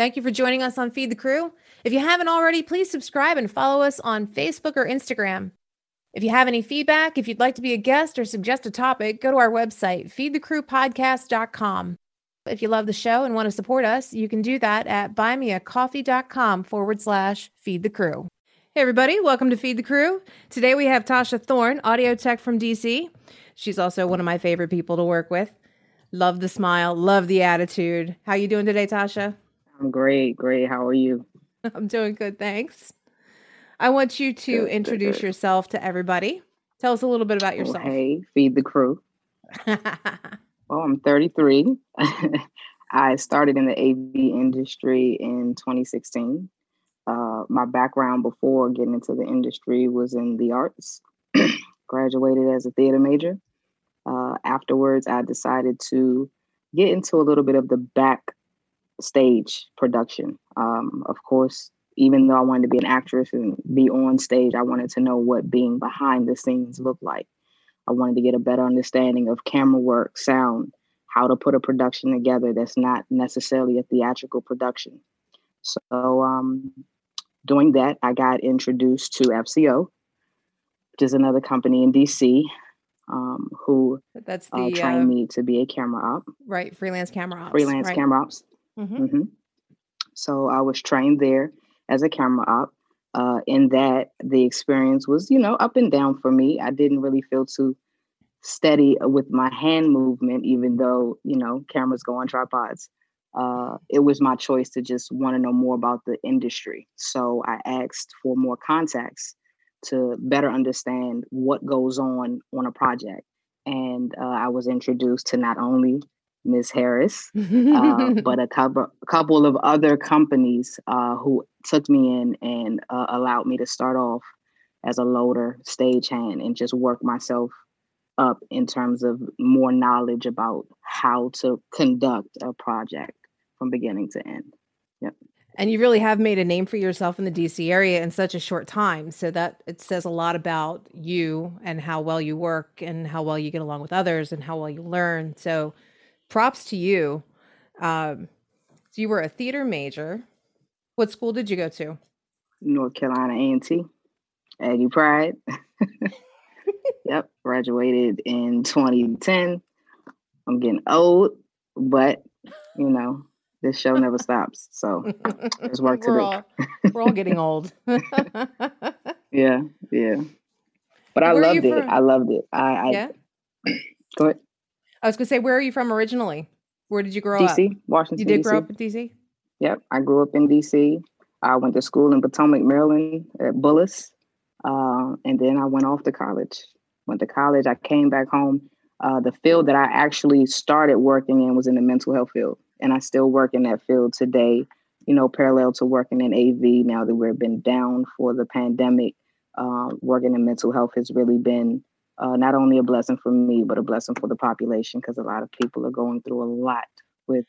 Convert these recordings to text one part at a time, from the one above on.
Thank you for joining us on Feed the Crew. If you haven't already, please subscribe and follow us on Facebook or Instagram. If you have any feedback, if you'd like to be a guest or suggest a topic, go to our website, feedthecrewpodcast.com. If you love the show and want to support us, you can do that at buymeacoffee.com forward slash feed the crew. Hey, everybody, welcome to Feed the Crew. Today we have Tasha Thorne, audio tech from DC. She's also one of my favorite people to work with. Love the smile, love the attitude. How you doing today, Tasha? I'm great, great. How are you? I'm doing good, thanks. I want you to good, introduce good, good. yourself to everybody. Tell us a little bit about yourself. Oh, hey, feed the crew. well, I'm 33. I started in the AV industry in 2016. Uh, my background before getting into the industry was in the arts. Graduated as a theater major. Uh, afterwards, I decided to get into a little bit of the backstage production. Um, of course, even though I wanted to be an actress and be on stage, I wanted to know what being behind the scenes looked like. I wanted to get a better understanding of camera work, sound, how to put a production together that's not necessarily a theatrical production. So, um, doing that, I got introduced to FCO, which is another company in DC um, who that's the uh, trained uh, me to be a camera op. Right, freelance camera ops. Freelance right. camera ops. Mm-hmm. Mm-hmm. So I was trained there as a camera op. Uh, in that the experience was, you know, up and down for me. I didn't really feel too steady with my hand movement, even though, you know, cameras go on tripods. Uh, it was my choice to just want to know more about the industry. So I asked for more contacts to better understand what goes on on a project. And uh, I was introduced to not only Ms. Harris, uh, but a couple, a couple of other companies uh, who took me in and uh, allowed me to start off as a loader, stagehand, and just work myself up in terms of more knowledge about how to conduct a project from beginning to end. Yep. And you really have made a name for yourself in the DC area in such a short time. So that it says a lot about you and how well you work and how well you get along with others and how well you learn. So props to you. Um, so you were a theater major. What school did you go to? North Carolina A&T, Aggie Pride. yep, graduated in 2010. I'm getting old, but you know, this show never stops. So there's work to do. We're all getting old. yeah, yeah. But I loved it. I loved it. I, I yeah. Go ahead. I was gonna say, where are you from originally? Where did you grow DC, up? DC, Washington. You did DC. grow up in DC. Yep, I grew up in DC. I went to school in Potomac, Maryland, at Bullis, uh, and then I went off to college. Went to college. I came back home. Uh, the field that I actually started working in was in the mental health field, and I still work in that field today. You know, parallel to working in AV. Now that we've been down for the pandemic, uh, working in mental health has really been uh, not only a blessing for me, but a blessing for the population because a lot of people are going through a lot with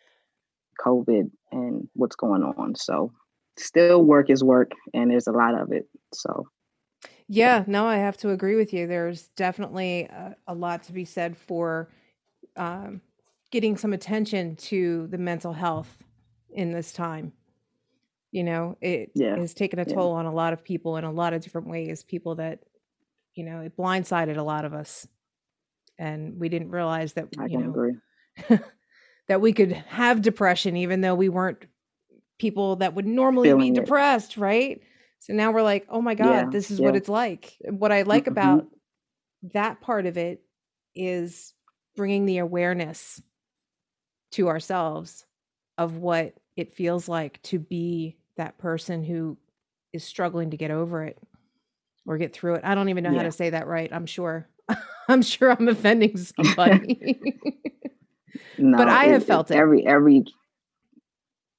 COVID and what's going on. So, still work is work, and there's a lot of it. So, yeah, no, I have to agree with you. There's definitely a, a lot to be said for um, getting some attention to the mental health in this time. You know, it yeah. has taken a toll yeah. on a lot of people in a lot of different ways. People that you know, it blindsided a lot of us. And we didn't realize that, I you know, that we could have depression even though we weren't people that would normally Feeling be depressed, it. right? So now we're like, oh my God, yeah, this is yeah. what it's like. What I like mm-hmm. about that part of it is bringing the awareness to ourselves of what it feels like to be that person who is struggling to get over it or get through it. I don't even know yeah. how to say that right. I'm sure. I'm sure I'm offending somebody. no, but I have felt it. Every every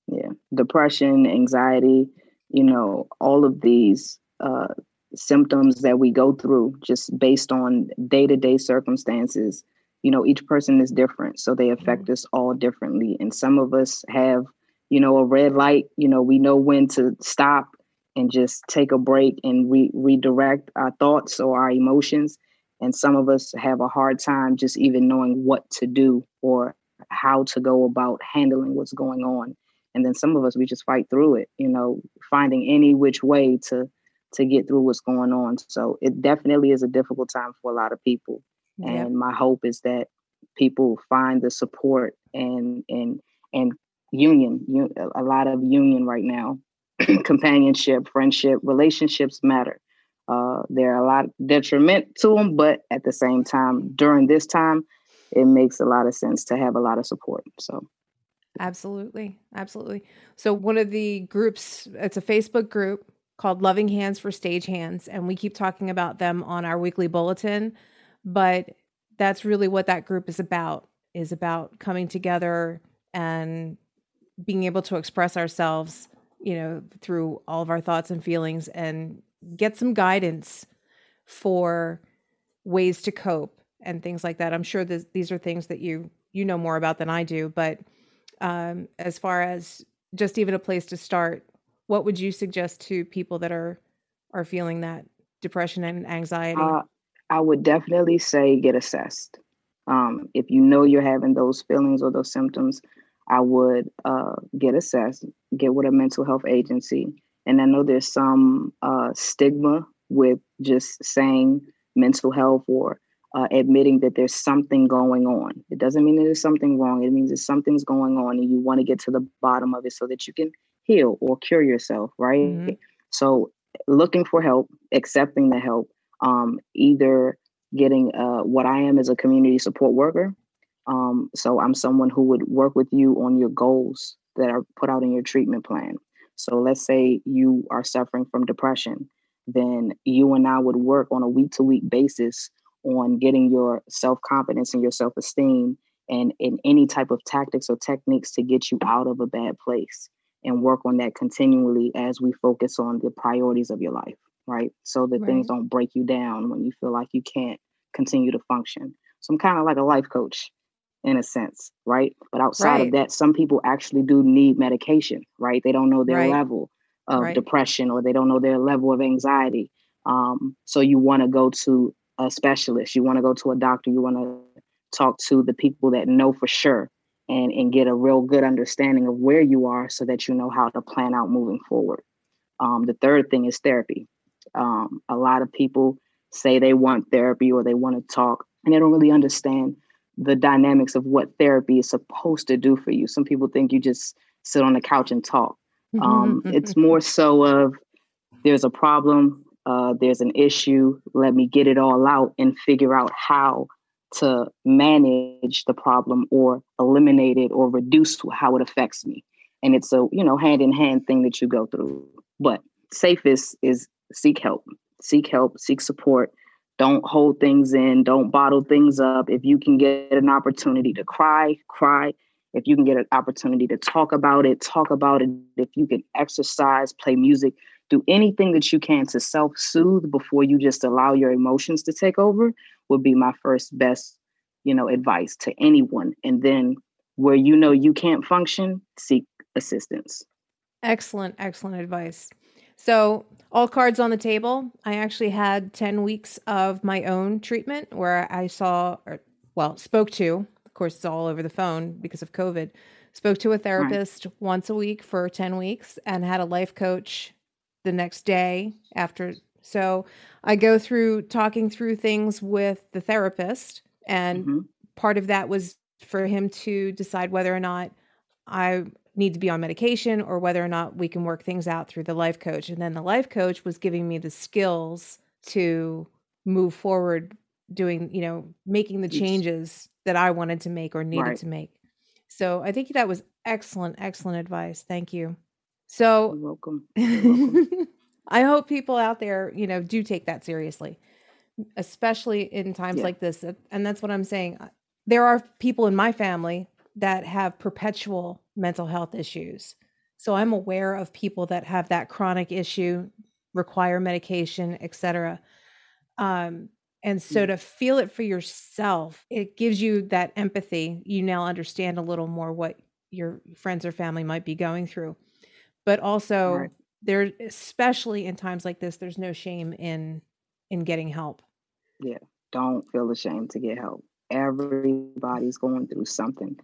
yeah, depression, anxiety, you know, all of these uh symptoms that we go through just based on day-to-day circumstances. You know, each person is different, so they affect mm-hmm. us all differently. And some of us have, you know, a red light, you know, we know when to stop and just take a break and re- redirect our thoughts or our emotions. And some of us have a hard time just even knowing what to do or how to go about handling what's going on. and then some of us we just fight through it you know finding any which way to to get through what's going on so it definitely is a difficult time for a lot of people and my hope is that people find the support and and and union a lot of union right now companionship friendship relationships matter uh, they're a lot detriment to them but at the same time during this time it makes a lot of sense to have a lot of support so Absolutely. Absolutely. So, one of the groups, it's a Facebook group called Loving Hands for Stage Hands, and we keep talking about them on our weekly bulletin. But that's really what that group is about is about coming together and being able to express ourselves, you know, through all of our thoughts and feelings and get some guidance for ways to cope and things like that. I'm sure that these are things that you you know more about than I do, but um, as far as just even a place to start, what would you suggest to people that are are feeling that depression and anxiety? Uh, I would definitely say get assessed. Um, if you know you're having those feelings or those symptoms, I would uh, get assessed, get with a mental health agency. And I know there's some uh, stigma with just saying mental health or uh, admitting that there's something going on. It doesn't mean there's something wrong. It means that something's going on and you want to get to the bottom of it so that you can heal or cure yourself, right? Mm-hmm. So, looking for help, accepting the help, um, either getting uh, what I am as a community support worker. Um, so, I'm someone who would work with you on your goals that are put out in your treatment plan. So, let's say you are suffering from depression, then you and I would work on a week to week basis on getting your self confidence and your self esteem and in any type of tactics or techniques to get you out of a bad place and work on that continually as we focus on the priorities of your life, right? So that right. things don't break you down when you feel like you can't continue to function. So I'm kind of like a life coach in a sense, right? But outside right. of that, some people actually do need medication, right? They don't know their right. level of depression or they don't know their level of anxiety. Um, so you want to go to a specialist, you want to go to a doctor, you want to talk to the people that know for sure and, and get a real good understanding of where you are so that you know how to plan out moving forward. Um, the third thing is therapy. Um, a lot of people say they want therapy or they want to talk and they don't really understand the dynamics of what therapy is supposed to do for you. Some people think you just sit on the couch and talk. Um, it's more so of there's a problem, uh, there's an issue, let me get it all out and figure out how to manage the problem or eliminate it or reduce how it affects me. And it's a, you know, hand in hand thing that you go through. But safest is seek help, seek help, seek support. Don't hold things in, don't bottle things up. If you can get an opportunity to cry, cry. If you can get an opportunity to talk about it, talk about it. If you can exercise, play music, do anything that you can to self soothe before you just allow your emotions to take over would be my first best, you know, advice to anyone. And then where you know you can't function, seek assistance. Excellent, excellent advice. So, all cards on the table. I actually had 10 weeks of my own treatment where I saw, or, well, spoke to, of course, it's all over the phone because of COVID, spoke to a therapist right. once a week for 10 weeks and had a life coach the next day after. So I go through talking through things with the therapist, and mm-hmm. part of that was for him to decide whether or not I need to be on medication or whether or not we can work things out through the life coach. And then the life coach was giving me the skills to move forward doing, you know, making the changes that I wanted to make or needed right. to make. So I think that was excellent, excellent advice. Thank you. So You're welcome. You're welcome. I hope people out there, you know, do take that seriously, especially in times yeah. like this. And that's what I'm saying. There are people in my family that have perpetual mental health issues. So I'm aware of people that have that chronic issue, require medication, etc. Um, and so mm. to feel it for yourself, it gives you that empathy. You now understand a little more what your friends or family might be going through but also right. there especially in times like this there's no shame in in getting help yeah don't feel ashamed to get help everybody's going through something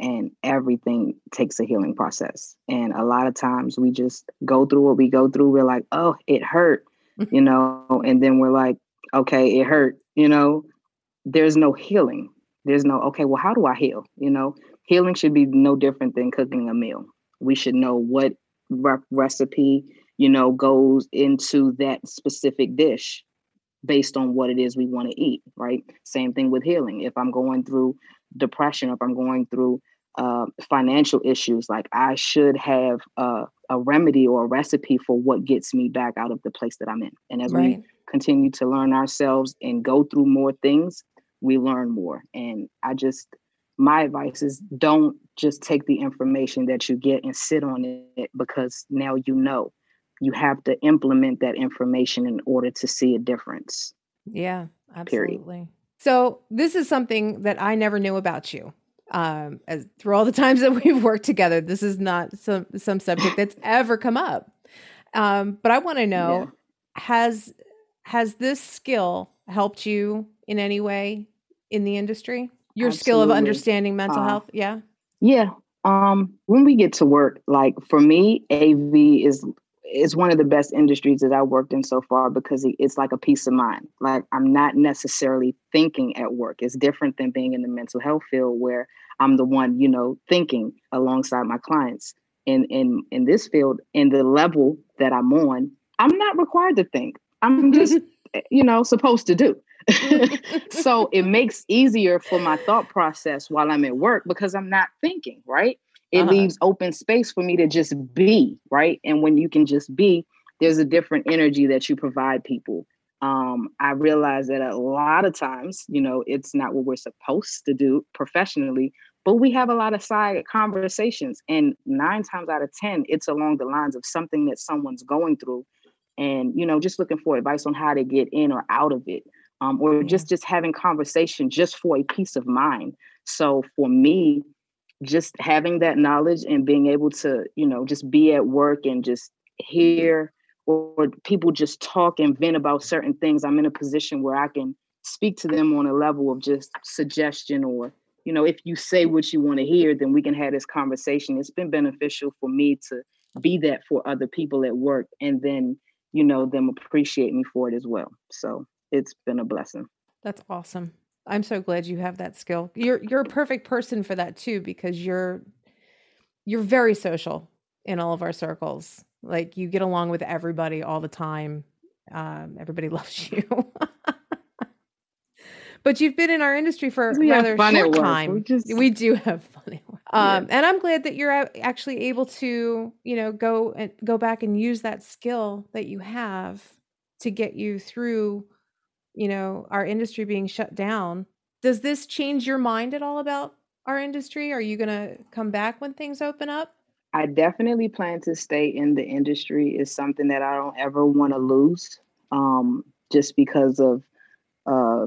and everything takes a healing process. And a lot of times we just go through what we go through. We're like, oh, it hurt, you know, and then we're like, okay, it hurt, you know. There's no healing. There's no, okay, well, how do I heal? You know, healing should be no different than cooking a meal. We should know what re- recipe, you know, goes into that specific dish based on what it is we want to eat, right? Same thing with healing. If I'm going through depression, if I'm going through uh, financial issues, like I should have a, a, remedy or a recipe for what gets me back out of the place that I'm in. And as right. we continue to learn ourselves and go through more things, we learn more. And I just, my advice is don't just take the information that you get and sit on it because now you know you have to implement that information in order to see a difference. Yeah, absolutely. Period. So this is something that I never knew about you. Um, as through all the times that we've worked together, this is not some some subject that's ever come up. Um, but I want to know yeah. has has this skill helped you in any way in the industry? Your Absolutely. skill of understanding mental uh, health, yeah. Yeah. Um, when we get to work, like for me, AV is it's one of the best industries that I worked in so far because it's like a peace of mind. Like I'm not necessarily thinking at work. It's different than being in the mental health field where I'm the one, you know, thinking alongside my clients. In in in this field, in the level that I'm on, I'm not required to think. I'm just, eh, you know, supposed to do. so it makes easier for my thought process while I'm at work because I'm not thinking, right? It uh-huh. leaves open space for me to just be right? And when you can just be there's a different energy that you provide people. Um, i realize that a lot of times you know it's not what we're supposed to do professionally but we have a lot of side conversations and nine times out of ten it's along the lines of something that someone's going through and you know just looking for advice on how to get in or out of it um, or just just having conversation just for a peace of mind. So for me just having that knowledge and being able to, you know, just be at work and just hear or, people just talk and vent about certain things, I'm in a position where I can speak to them on a level of just suggestion or you know if you say what you want to hear then we can have this conversation. It's been beneficial for me to be that for other people at work and then you know them appreciate me for it as well. So it's been a blessing. That's awesome I'm so glad you have that skill. You're you're a perfect person for that too because you're you're very social in all of our circles. Like you get along with everybody all the time. Um, everybody loves you. but you've been in our industry for a rather short time. We, just... we, do have fun. Um, yeah. And I'm glad that you're actually able to, you know, go and go back and use that skill that you have to get you through you know, our industry being shut down. Does this change your mind at all about our industry? Are you going to come back when things open up? I definitely plan to stay in the industry. Is something that I don't ever want to lose, um, just because of, uh,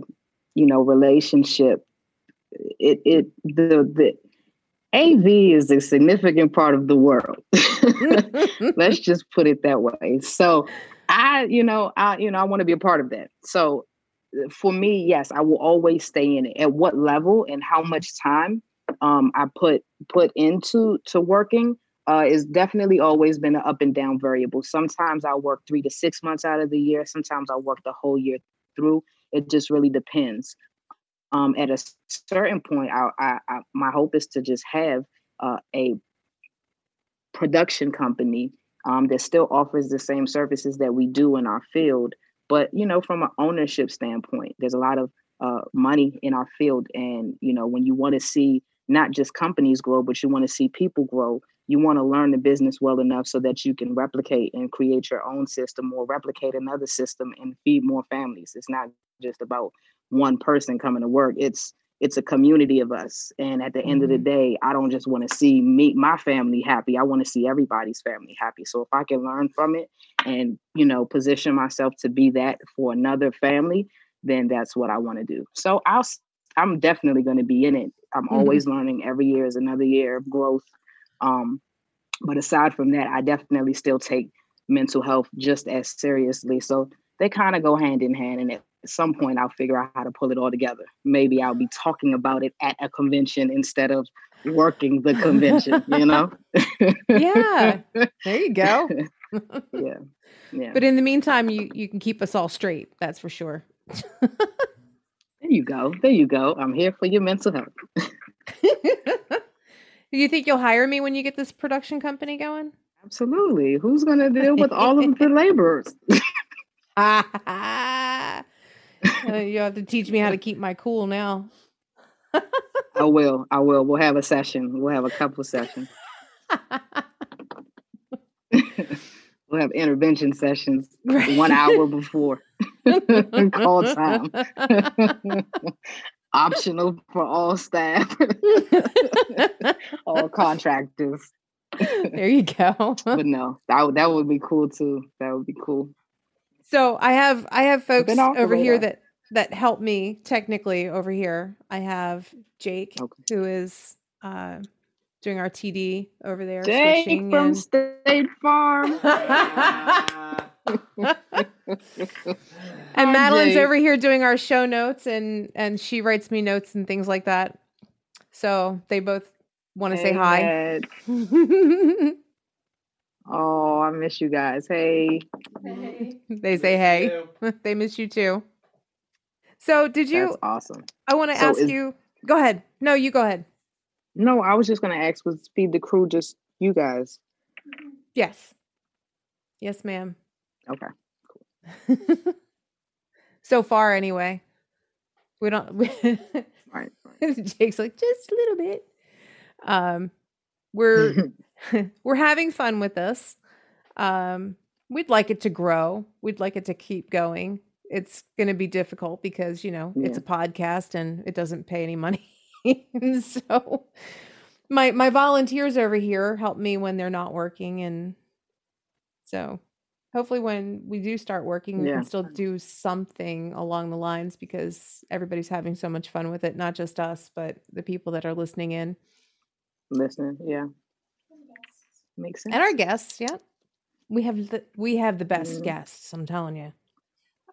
you know, relationship. It it the the AV is a significant part of the world. Let's just put it that way. So I, you know, I you know I want to be a part of that. So for me, yes, I will always stay in it. At what level and how much time um, I put put into to working uh, is definitely always been an up and down variable. Sometimes I work three to six months out of the year. Sometimes I work the whole year through. It just really depends. Um, at a certain point, I, I, I, my hope is to just have uh, a production company um, that still offers the same services that we do in our field, but you know, from an ownership standpoint, there's a lot of uh, money in our field, and you know, when you want to see not just companies grow, but you want to see people grow, you want to learn the business well enough so that you can replicate and create your own system or replicate another system and feed more families. It's not just about one person coming to work. It's it's a community of us. And at the end of the mm-hmm. day i don't just want to see me my family happy. I want to see everybody's family happy. So if i can learn from it and you know position myself to be that for another family then that's what i want to do. So i'll i'm definitely going to be in it. I'm mm-hmm. always learning. Every year is another year of growth. Um but aside from that i definitely still take mental health just as seriously. So they kind of go hand in hand and at some point I'll figure out how to pull it all together. Maybe I'll be talking about it at a convention instead of working the convention, you know? yeah. There you go. yeah. Yeah. But in the meantime, you you can keep us all straight. That's for sure. there you go. There you go. I'm here for your mental health. Do you think you'll hire me when you get this production company going? Absolutely. Who's going to deal with all of the laborers? uh, Uh, you have to teach me how to keep my cool now. I will. I will. We'll have a session. We'll have a couple sessions. we'll have intervention sessions right. one hour before call time. Optional for all staff, all contractors. There you go. but no, that that would be cool too. That would be cool. So I have I have folks over here that that help me technically over here. I have Jake, okay. who is uh, doing our TD over there. Jake from and... State Farm. and Madeline's over here doing our show notes, and and she writes me notes and things like that. So they both want to say hi. oh, I miss you guys. Hey. hey. They say hey. they miss you too. So did you? That's awesome. I want to so ask is, you. Go ahead. No, you go ahead. No, I was just going to ask. Was feed the crew just you guys? Yes. Yes, ma'am. Okay. Cool. so far, anyway. We don't. right, right. Jake's like just a little bit. Um, we're we're having fun with this. Um, we'd like it to grow. We'd like it to keep going it's going to be difficult because you know yeah. it's a podcast and it doesn't pay any money so my my volunteers over here help me when they're not working and so hopefully when we do start working we can still do something along the lines because everybody's having so much fun with it not just us but the people that are listening in listening yeah makes sense and our guests yeah we have the we have the best mm-hmm. guests i'm telling you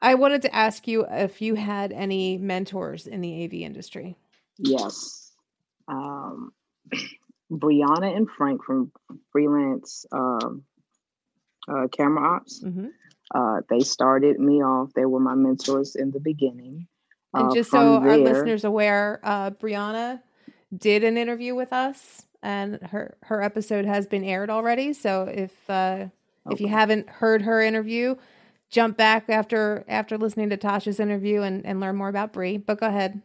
I wanted to ask you if you had any mentors in the AV industry. Yes. Um, Brianna and Frank from freelance um, uh, camera ops. Mm-hmm. Uh, they started me off. They were my mentors in the beginning. And uh, just so there, our listeners aware, uh, Brianna did an interview with us, and her her episode has been aired already. So if uh, okay. if you haven't heard her interview, jump back after after listening to Tasha's interview and, and learn more about Bree. But go ahead.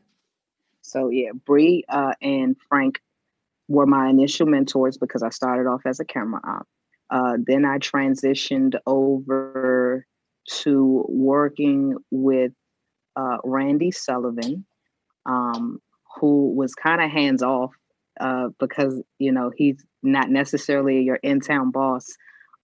So yeah, Bree uh, and Frank were my initial mentors because I started off as a camera op. Uh, then I transitioned over to working with uh, Randy Sullivan, um, who was kind of hands off uh, because you know he's not necessarily your in town boss,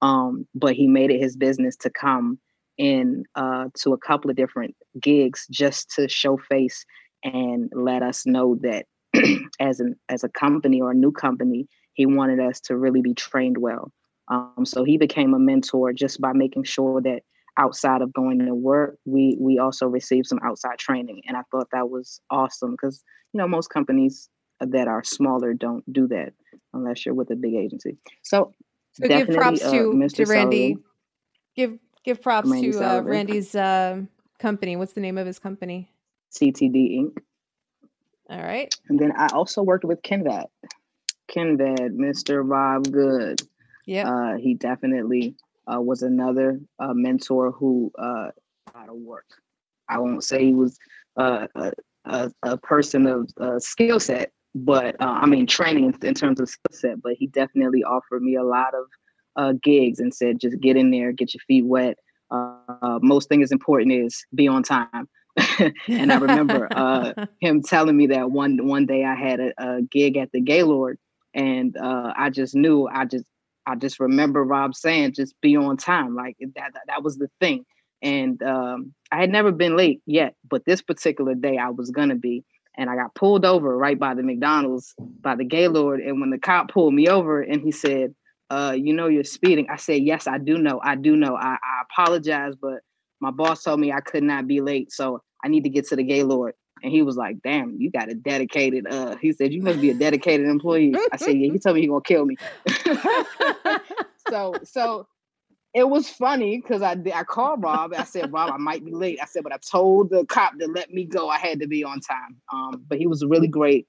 um, but he made it his business to come in uh, to a couple of different gigs just to show face and let us know that as an as a company or a new company, he wanted us to really be trained well. Um, so he became a mentor just by making sure that outside of going to work, we we also received some outside training, and I thought that was awesome because you know most companies that are smaller don't do that unless you're with a big agency. So, so give props uh, to, Mr. to Randy. Sullivan. Give Give props Randy to uh, Randy's uh, company. What's the name of his company? CTD Inc. All right. And then I also worked with Kenvad. Kenvad, Mr. Rob Good. Yeah. Uh, he definitely uh, was another uh, mentor who uh, out of work. I won't say he was uh, a, a, a, person of uh, skill set, but uh, I mean training in, terms of skill set. But he definitely offered me a lot of uh, gigs and said, just get in there, get your feet wet. Uh, most thing is important is be on time. and I remember uh, him telling me that one one day I had a, a gig at the Gaylord, and uh, I just knew I just I just remember Rob saying just be on time, like that that, that was the thing. And um, I had never been late yet, but this particular day I was gonna be, and I got pulled over right by the McDonald's by the Gaylord, and when the cop pulled me over and he said, uh, you know you're speeding. I said, yes, I do know. I do know. I, I apologize, but my boss told me I could not be late. So I need to get to the Gaylord. And he was like, damn, you got a dedicated, uh, he said, you must be a dedicated employee. I said, yeah, he told me he gonna kill me. so, so it was funny because I I called Rob. I said, Rob, I might be late. I said, but I told the cop to let me go. I had to be on time. Um, but he was really great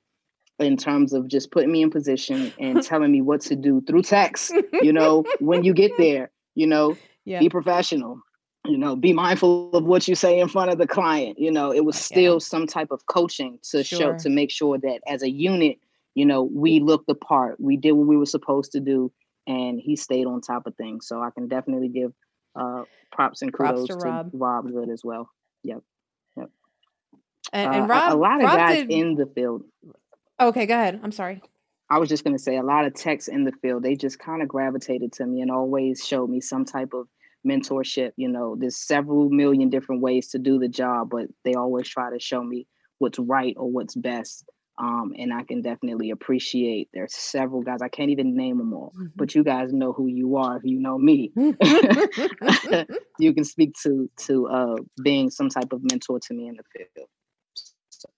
in terms of just putting me in position and telling me what to do through text. You know, when you get there, you know, yeah. be professional. You know, be mindful of what you say in front of the client. You know, it was still yeah. some type of coaching to sure. show to make sure that as a unit, you know, we looked the part. We did what we were supposed to do and he stayed on top of things. So I can definitely give uh, props and kudos props to, to Rob. Rob Good as well. Yep. Yep. And, and uh, Rob, a, a, lot of Rob guys did... in the field. Okay, go ahead. I'm sorry. I was just going to say a lot of techs in the field, they just kind of gravitated to me and always showed me some type of mentorship. You know, there's several million different ways to do the job, but they always try to show me what's right or what's best. Um, and I can definitely appreciate there's several guys. I can't even name them all, mm-hmm. but you guys know who you are if you know me. you can speak to to uh, being some type of mentor to me in the field. So,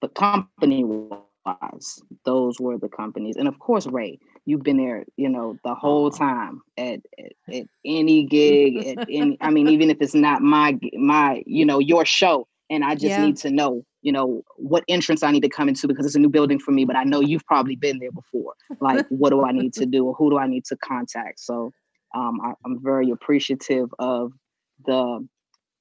but company wise, those were the companies, and of course, Ray, you've been there, you know, the whole time at at, at any gig, at any. I mean, even if it's not my my, you know, your show, and I just yeah. need to know you know, what entrance I need to come into because it's a new building for me, but I know you've probably been there before. Like, what do I need to do or who do I need to contact? So um, I, am very appreciative of the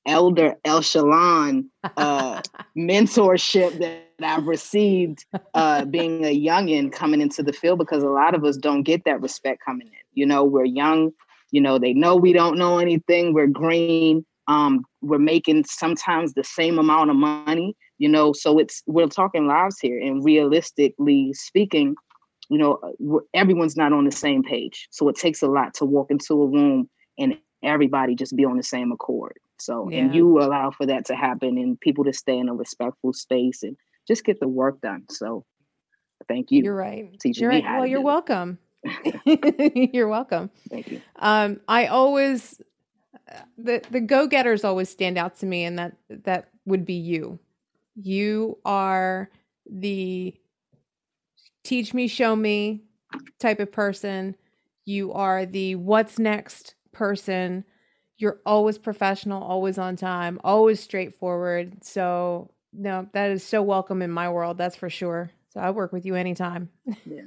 elder El Shalon uh, mentorship that I've received uh, being a youngin coming into the field because a lot of us don't get that respect coming in. You know, we're young, you know, they know we don't know anything, we're green. Um, we're making sometimes the same amount of money you know so it's we're talking lives here and realistically speaking you know uh, everyone's not on the same page so it takes a lot to walk into a room and everybody just be on the same accord. So yeah. and you allow for that to happen and people to stay in a respectful space and just get the work done. So thank you you're right. you're right. well you're welcome. You're welcome. Thank you. Um i always the the go-getters always stand out to me and that that would be you you are the teach me, show me type of person. You are the what's next person. You're always professional, always on time, always straightforward. So, no, that is so welcome in my world. That's for sure. So, I work with you anytime. Yeah.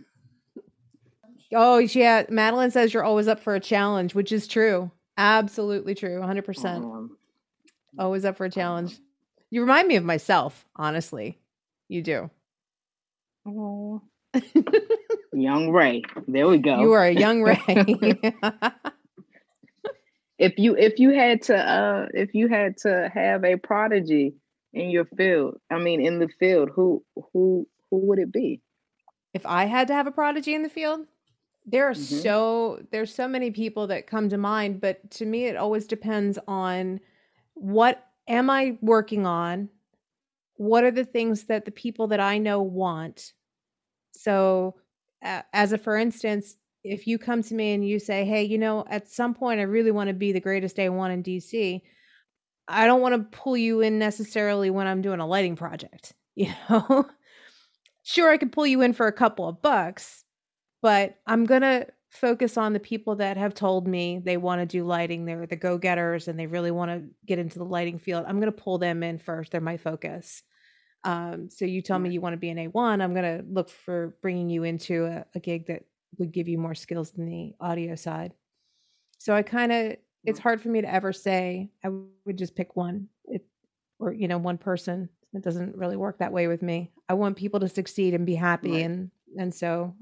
oh, yeah. Madeline says you're always up for a challenge, which is true. Absolutely true. 100%. Um, always up for a challenge. You remind me of myself, honestly. You do. Oh. young Ray. There we go. You are a young Ray. if you if you had to uh if you had to have a prodigy in your field, I mean in the field, who who who would it be? If I had to have a prodigy in the field, there are mm-hmm. so there's so many people that come to mind, but to me it always depends on what am I working on? What are the things that the people that I know want? So, uh, as a for instance, if you come to me and you say, "Hey, you know, at some point I really want to be the greatest A1 in DC," I don't want to pull you in necessarily when I'm doing a lighting project. You know, sure I could pull you in for a couple of bucks, but I'm gonna focus on the people that have told me they want to do lighting. They're the go getters and they really want to get into the lighting field. I'm going to pull them in first. They're my focus. Um, so you tell me you want to be an A1, I'm going to look for bringing you into a, a gig that would give you more skills than the audio side. So I kind of, it's hard for me to ever say I would just pick one it, or, you know, one person. It doesn't really work that way with me. I want people to succeed and be happy. Right. And, and so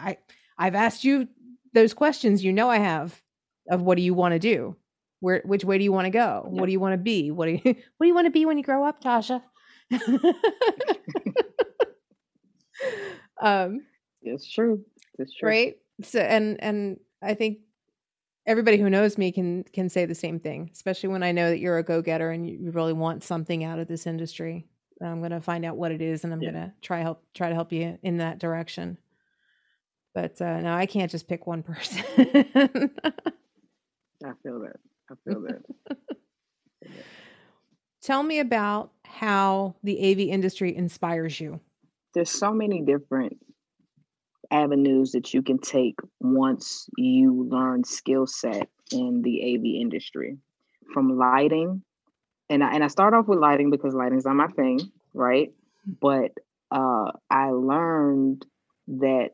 I, I've asked you those questions you know I have of what do you want to do? Where which way do you want to go? What do you want to be? What do you what do you want to be when you grow up, Tasha? um it's true. It's true. Right? So and and I think everybody who knows me can can say the same thing, especially when I know that you're a go-getter and you, you really want something out of this industry. I'm going to find out what it is and I'm yeah. going to try help try to help you in that direction. But uh, no, I can't just pick one person. I feel that. I feel that. Tell me about how how the AV industry inspires you? There's so many different avenues that you can take once you learn skill set in the AV industry. From lighting, and I, and I start off with lighting because lighting's not my thing, right? But uh, I learned that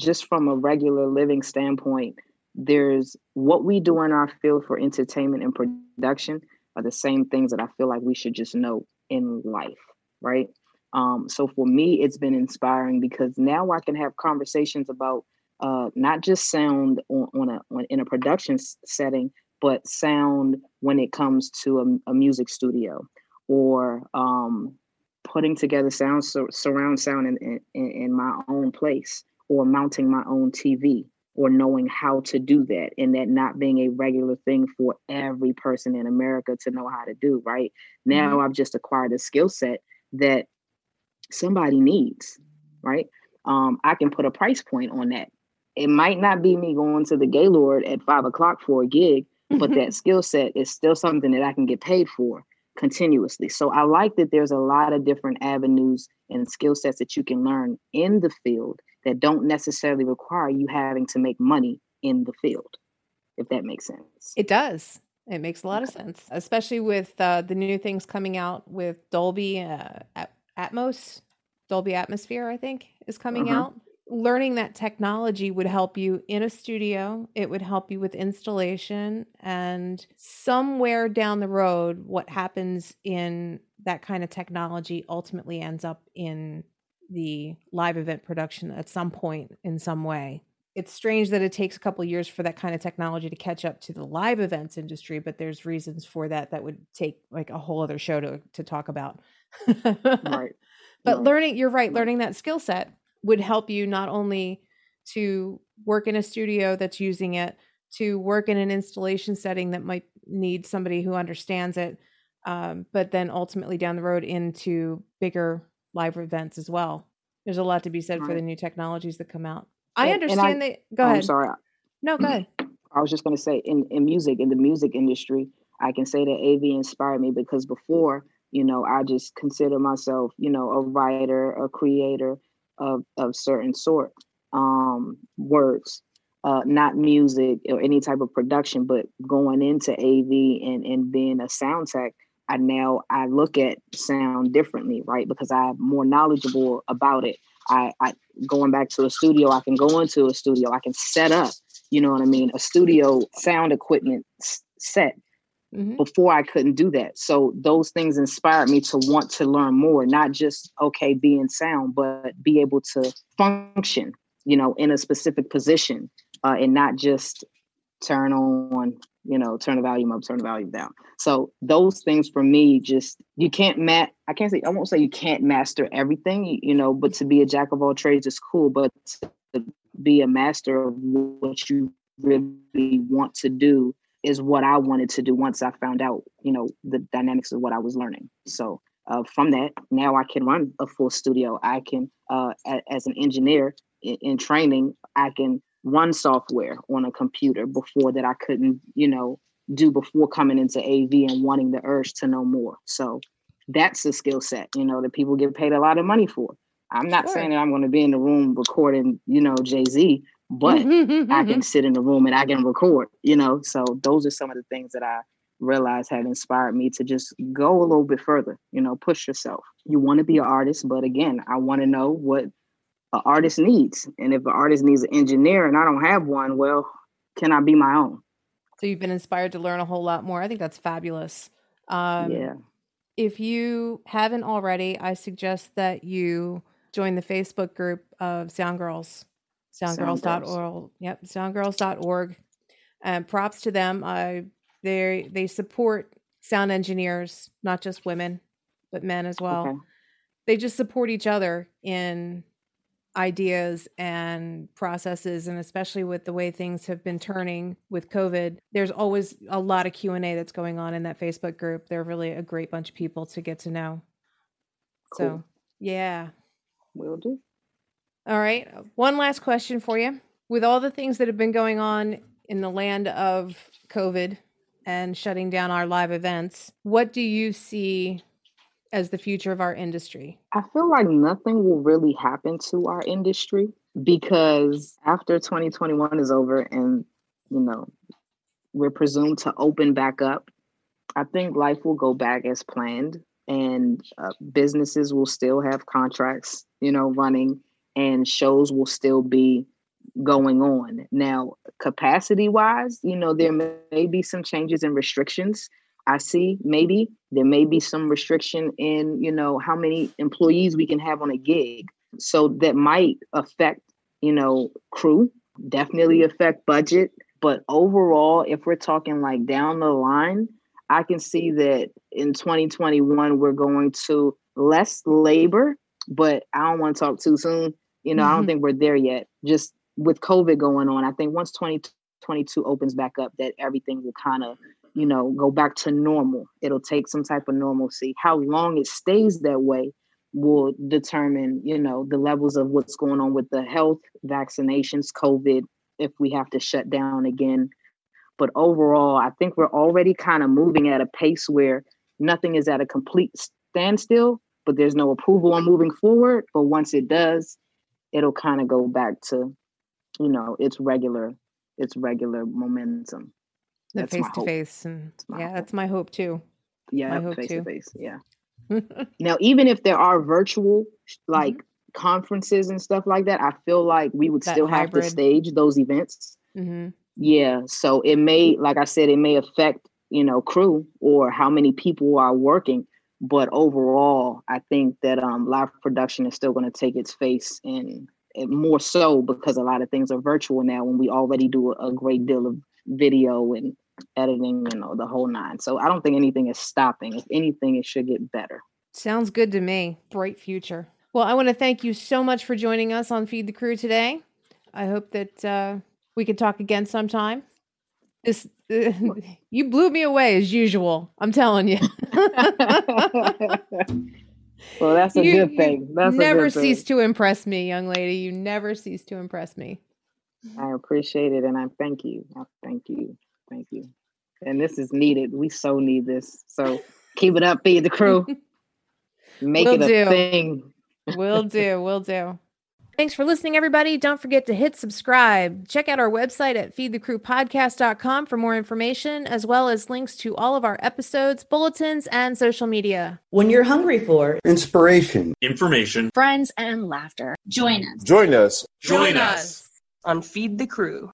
just from a regular living standpoint, there's what we do in our field for entertainment and production are the same things that I feel like we should just know in life, right? Um, so for me, it's been inspiring because now I can have conversations about uh, not just sound on, on a on, in a production setting, but sound when it comes to a, a music studio or um, putting together sound so, surround sound in, in, in my own place or mounting my own TV or knowing how to do that and that not being a regular thing for every person in America to know how to do, right? Now mm-hmm. I've just acquired a skill set that somebody needs, right? Um, I can put a price point on that. It might not be me going to the Gaylord at five o'clock for a gig, but that skill set is still something that I can get paid for continuously. So I like that there's a lot of different avenues and skill sets that you can learn in the field that don't necessarily require you having to make money in the field, if that makes sense. It does. It makes a lot of sense, especially with uh, the new things coming out with Dolby uh, Atmos, Dolby Atmosphere, I think, is coming uh-huh. out. Learning that technology would help you in a studio. It would help you with installation. And somewhere down the road, what happens in that kind of technology ultimately ends up in the live event production at some point in some way. It's strange that it takes a couple years for that kind of technology to catch up to the live events industry, but there's reasons for that that would take like a whole other show to to talk about. right. But right. learning, you're right, learning that skill set would help you not only to work in a studio that's using it, to work in an installation setting that might need somebody who understands it, um, but then ultimately down the road into bigger live events as well. There's a lot to be said right. for the new technologies that come out. I and, understand and I, that. Go I'm ahead. sorry. No, go ahead. I was just going to say in, in music, in the music industry, I can say that AV inspired me because before, you know, I just consider myself, you know, a writer, a creator of, of certain sort um, words, uh, not music or any type of production, but going into AV and, and being a sound tech, I now I look at sound differently, right? Because I'm more knowledgeable about it. I, I going back to a studio, I can go into a studio, I can set up, you know what I mean, a studio sound equipment set. Mm-hmm. Before I couldn't do that. So those things inspired me to want to learn more, not just okay, be in sound, but be able to function, you know, in a specific position uh, and not just turn on you know, turn the volume up, turn the volume down. So those things for me, just you can't mat. I can't say I won't say you can't master everything, you know, but to be a jack of all trades is cool. But to be a master of what you really want to do is what I wanted to do once I found out, you know, the dynamics of what I was learning. So uh, from that, now I can run a full studio. I can, uh, a, as an engineer in, in training, I can run software on a computer before that I couldn't, you know, do before coming into AV and wanting the urge to know more. So that's a skill set, you know, that people get paid a lot of money for. I'm not sure. saying that I'm going to be in the room recording, you know, Jay Z, but I can sit in the room and I can record, you know. So those are some of the things that I realized have inspired me to just go a little bit further, you know, push yourself. You want to be an artist, but again, I want to know what an artist needs. And if an artist needs an engineer and I don't have one, well, can I be my own? So you've been inspired to learn a whole lot more. I think that's fabulous. Um, yeah. If you haven't already, I suggest that you join the Facebook group of Sound Girls, soundgirls.org. Yep, soundgirls.org. And props to them. I they they support sound engineers, not just women, but men as well. Okay. They just support each other in ideas and processes and especially with the way things have been turning with covid there's always a lot of q&a that's going on in that facebook group. They're really a great bunch of people to get to know. Cool. so yeah. We'll do. All right one last question for you. With all the things that have been going on in the land of covid and shutting down our live events what do you see as the future of our industry? I feel like nothing will really happen to our industry because after 2021 is over and, you know, we're presumed to open back up, I think life will go back as planned and uh, businesses will still have contracts, you know, running and shows will still be going on. Now, capacity wise, you know, there may be some changes and restrictions. I see maybe there may be some restriction in, you know, how many employees we can have on a gig. So that might affect, you know, crew, definitely affect budget. But overall, if we're talking like down the line, I can see that in 2021, we're going to less labor, but I don't want to talk too soon. You know, mm-hmm. I don't mm-hmm. think we're there yet. Just with COVID going on, I think once 2022 opens back up, that everything will kind of, you know, go back to normal. It'll take some type of normalcy. How long it stays that way will determine, you know, the levels of what's going on with the health, vaccinations, COVID, if we have to shut down again. But overall, I think we're already kind of moving at a pace where nothing is at a complete standstill, but there's no approval on moving forward. But once it does, it'll kind of go back to you know its regular its regular momentum the face to face and yeah hope. that's my hope too yeah face to face yeah now even if there are virtual like mm-hmm. conferences and stuff like that i feel like we would that still hybrid. have to stage those events mm-hmm. yeah so it may like i said it may affect you know crew or how many people are working but overall i think that um live production is still going to take its face and more so because a lot of things are virtual now when we already do a, great deal of video and editing you know the whole nine so i don't think anything is stopping if anything it should get better sounds good to me bright future well i want to thank you so much for joining us on feed the crew today i hope that uh, we could talk again sometime this uh, you blew me away as usual i'm telling you Well, that's a you, good thing. That's never good cease thing. to impress me, young lady. You never cease to impress me. I appreciate it and I thank you. I thank you. Thank you. And this is needed. We so need this. So keep it up, feed the crew. Make will it a do. thing. will do. Will do. Thanks for listening, everybody. Don't forget to hit subscribe. Check out our website at feedthecrewpodcast.com for more information, as well as links to all of our episodes, bulletins, and social media. When you're hungry for inspiration, information, friends, and laughter, join us. Join us. Join, Join us. us on Feed the Crew.